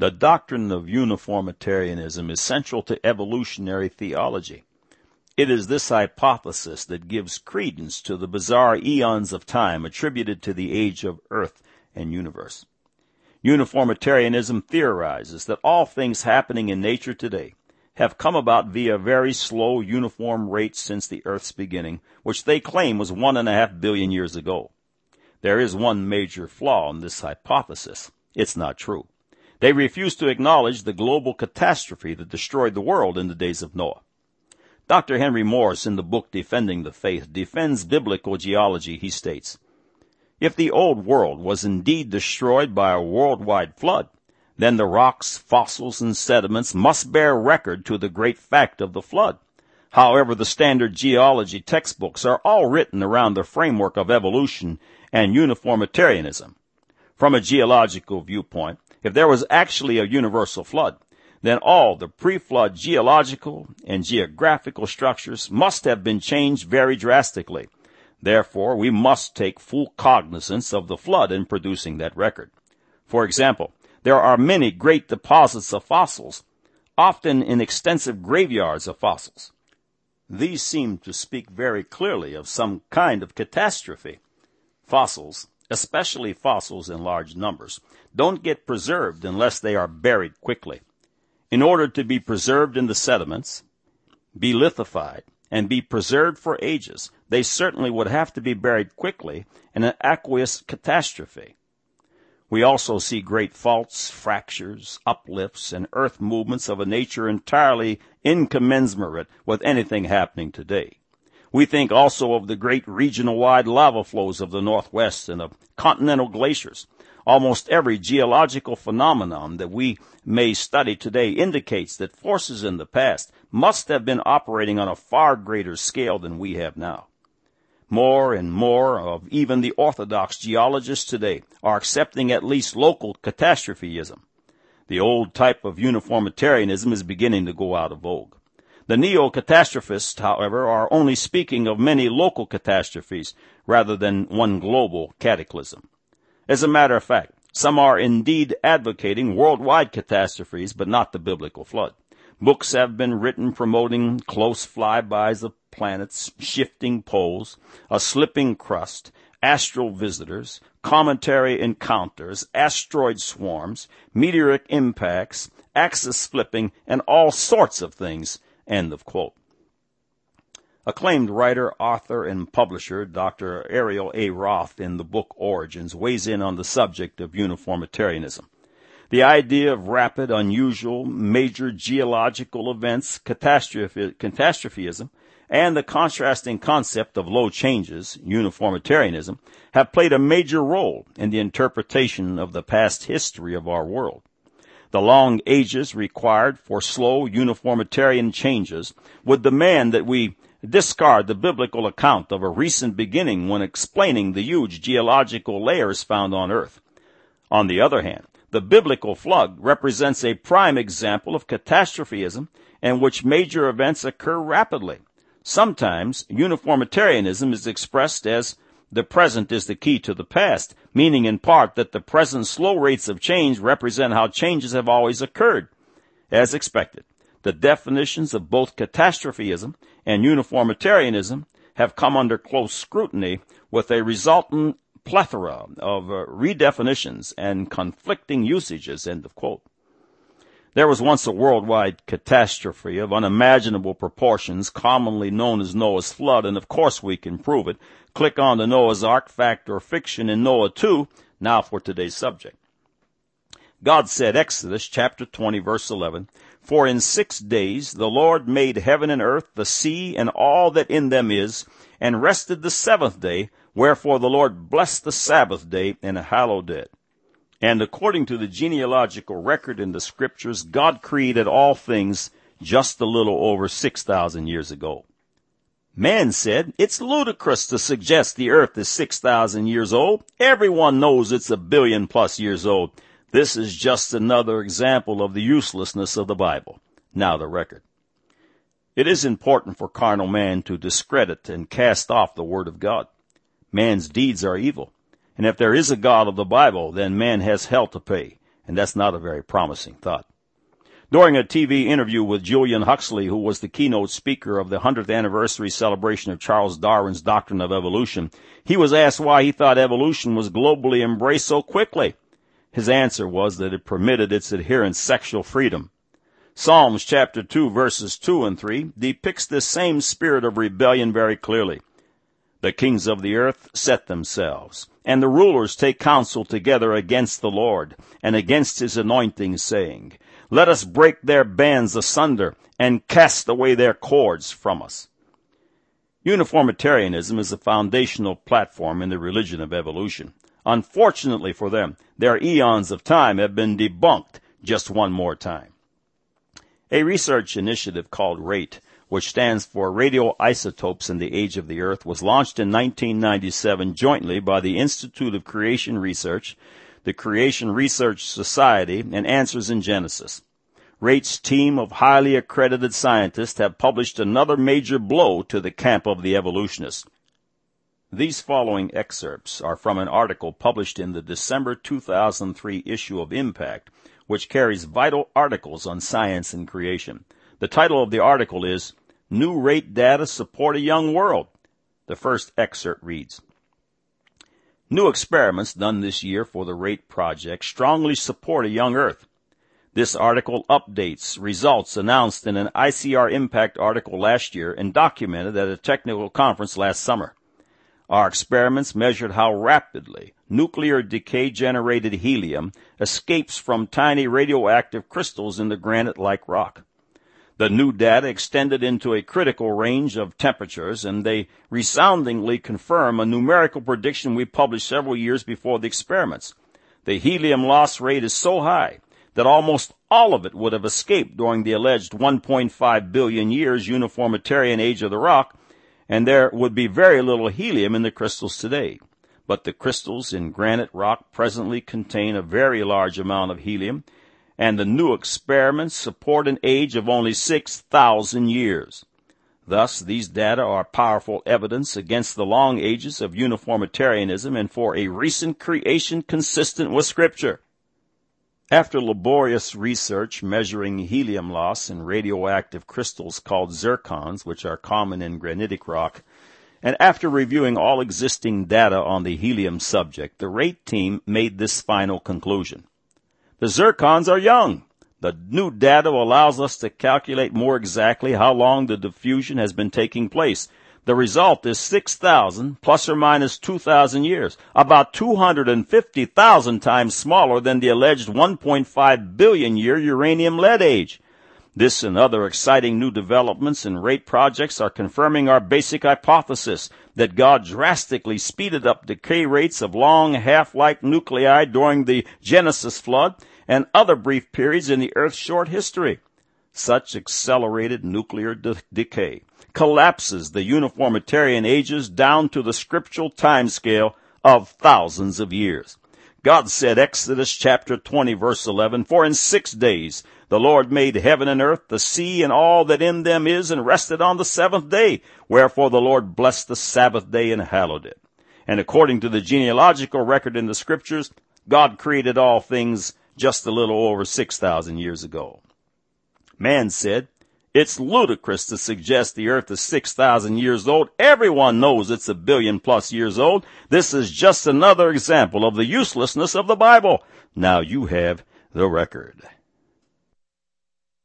The doctrine of uniformitarianism is central to evolutionary theology. It is this hypothesis that gives credence to the bizarre eons of time attributed to the age of Earth and universe. Uniformitarianism theorizes that all things happening in nature today have come about via very slow uniform rates since the Earth's beginning, which they claim was one and a half billion years ago. There is one major flaw in this hypothesis. It's not true. They refuse to acknowledge the global catastrophe that destroyed the world in the days of Noah. Dr. Henry Morris, in the book Defending the Faith, defends biblical geology. He states, If the old world was indeed destroyed by a worldwide flood, then the rocks, fossils, and sediments must bear record to the great fact of the flood. However, the standard geology textbooks are all written around the framework of evolution and uniformitarianism. From a geological viewpoint, if there was actually a universal flood, then all the pre-flood geological and geographical structures must have been changed very drastically. Therefore, we must take full cognizance of the flood in producing that record. For example, there are many great deposits of fossils, often in extensive graveyards of fossils. These seem to speak very clearly of some kind of catastrophe. Fossils, especially fossils in large numbers, don't get preserved unless they are buried quickly. In order to be preserved in the sediments, be lithified, and be preserved for ages, they certainly would have to be buried quickly in an aqueous catastrophe. We also see great faults, fractures, uplifts, and earth movements of a nature entirely incommensurate with anything happening today. We think also of the great regional wide lava flows of the Northwest and of continental glaciers. Almost every geological phenomenon that we may study today indicates that forces in the past must have been operating on a far greater scale than we have now. More and more of even the orthodox geologists today are accepting at least local catastrophism. The old type of uniformitarianism is beginning to go out of vogue. The neo-catastrophists, however, are only speaking of many local catastrophes rather than one global cataclysm. As a matter of fact, some are indeed advocating worldwide catastrophes, but not the biblical flood. Books have been written promoting close flybys of planets, shifting poles, a slipping crust, astral visitors, cometary encounters, asteroid swarms, meteoric impacts, axis flipping, and all sorts of things End of quote. Acclaimed writer, author, and publisher Dr. Ariel A. Roth in the book Origins weighs in on the subject of uniformitarianism. The idea of rapid, unusual, major geological events, catastrophe, catastrophism, and the contrasting concept of low changes, uniformitarianism, have played a major role in the interpretation of the past history of our world. The long ages required for slow uniformitarian changes would demand that we discard the biblical account of a recent beginning when explaining the huge geological layers found on Earth. On the other hand, the biblical flood represents a prime example of catastrophism in which major events occur rapidly. Sometimes uniformitarianism is expressed as the present is the key to the past, meaning in part that the present slow rates of change represent how changes have always occurred. As expected, the definitions of both catastrophism and uniformitarianism have come under close scrutiny with a resultant plethora of uh, redefinitions and conflicting usages, end of quote. There was once a worldwide catastrophe of unimaginable proportions, commonly known as Noah's flood, and of course we can prove it. Click on the Noah's Ark fact or fiction in Noah 2. Now for today's subject. God said, Exodus chapter 20 verse 11, For in six days the Lord made heaven and earth, the sea, and all that in them is, and rested the seventh day, wherefore the Lord blessed the Sabbath day and hallowed it. And according to the genealogical record in the scriptures, God created all things just a little over 6,000 years ago. Man said, it's ludicrous to suggest the earth is 6,000 years old. Everyone knows it's a billion plus years old. This is just another example of the uselessness of the Bible. Now the record. It is important for carnal man to discredit and cast off the Word of God. Man's deeds are evil. And if there is a God of the Bible, then man has hell to pay, and that's not a very promising thought. During a TV interview with Julian Huxley, who was the keynote speaker of the 100th anniversary celebration of Charles Darwin's doctrine of evolution, he was asked why he thought evolution was globally embraced so quickly. His answer was that it permitted its adherents sexual freedom. Psalms chapter 2 verses 2 and 3 depicts this same spirit of rebellion very clearly. The kings of the earth set themselves, and the rulers take counsel together against the Lord, and against his anointing, saying, let us break their bands asunder and cast away their cords from us. Uniformitarianism is a foundational platform in the religion of evolution. Unfortunately for them, their eons of time have been debunked just one more time. A research initiative called RATE, which stands for Radioisotopes in the Age of the Earth, was launched in 1997 jointly by the Institute of Creation Research, the Creation Research Society, and Answers in Genesis. Rate's team of highly accredited scientists have published another major blow to the camp of the evolutionists. These following excerpts are from an article published in the December 2003 issue of Impact, which carries vital articles on science and creation. The title of the article is New Rate Data Support a Young World. The first excerpt reads, New experiments done this year for the RATE project strongly support a young Earth. This article updates results announced in an ICR Impact article last year and documented at a technical conference last summer. Our experiments measured how rapidly nuclear decay generated helium escapes from tiny radioactive crystals in the granite-like rock. The new data extended into a critical range of temperatures, and they resoundingly confirm a numerical prediction we published several years before the experiments. The helium loss rate is so high that almost all of it would have escaped during the alleged 1.5 billion years uniformitarian age of the rock, and there would be very little helium in the crystals today. But the crystals in granite rock presently contain a very large amount of helium, and the new experiments support an age of only 6,000 years. Thus, these data are powerful evidence against the long ages of uniformitarianism and for a recent creation consistent with Scripture. After laborious research measuring helium loss in radioactive crystals called zircons, which are common in granitic rock, and after reviewing all existing data on the helium subject, the RATE team made this final conclusion. The zircons are young. The new data allows us to calculate more exactly how long the diffusion has been taking place. The result is 6,000 plus or minus 2,000 years, about 250,000 times smaller than the alleged 1.5 billion year uranium lead age. This and other exciting new developments in rate projects are confirming our basic hypothesis that God drastically speeded up decay rates of long half-life nuclei during the Genesis flood and other brief periods in the Earth's short history. Such accelerated nuclear de- decay collapses the uniformitarian ages down to the scriptural timescale of thousands of years. God said, Exodus chapter 20 verse 11, For in six days the Lord made heaven and earth, the sea and all that in them is, and rested on the seventh day. Wherefore the Lord blessed the Sabbath day and hallowed it. And according to the genealogical record in the scriptures, God created all things just a little over 6,000 years ago. Man said, it's ludicrous to suggest the earth is 6,000 years old. Everyone knows it's a billion plus years old. This is just another example of the uselessness of the Bible. Now you have the record.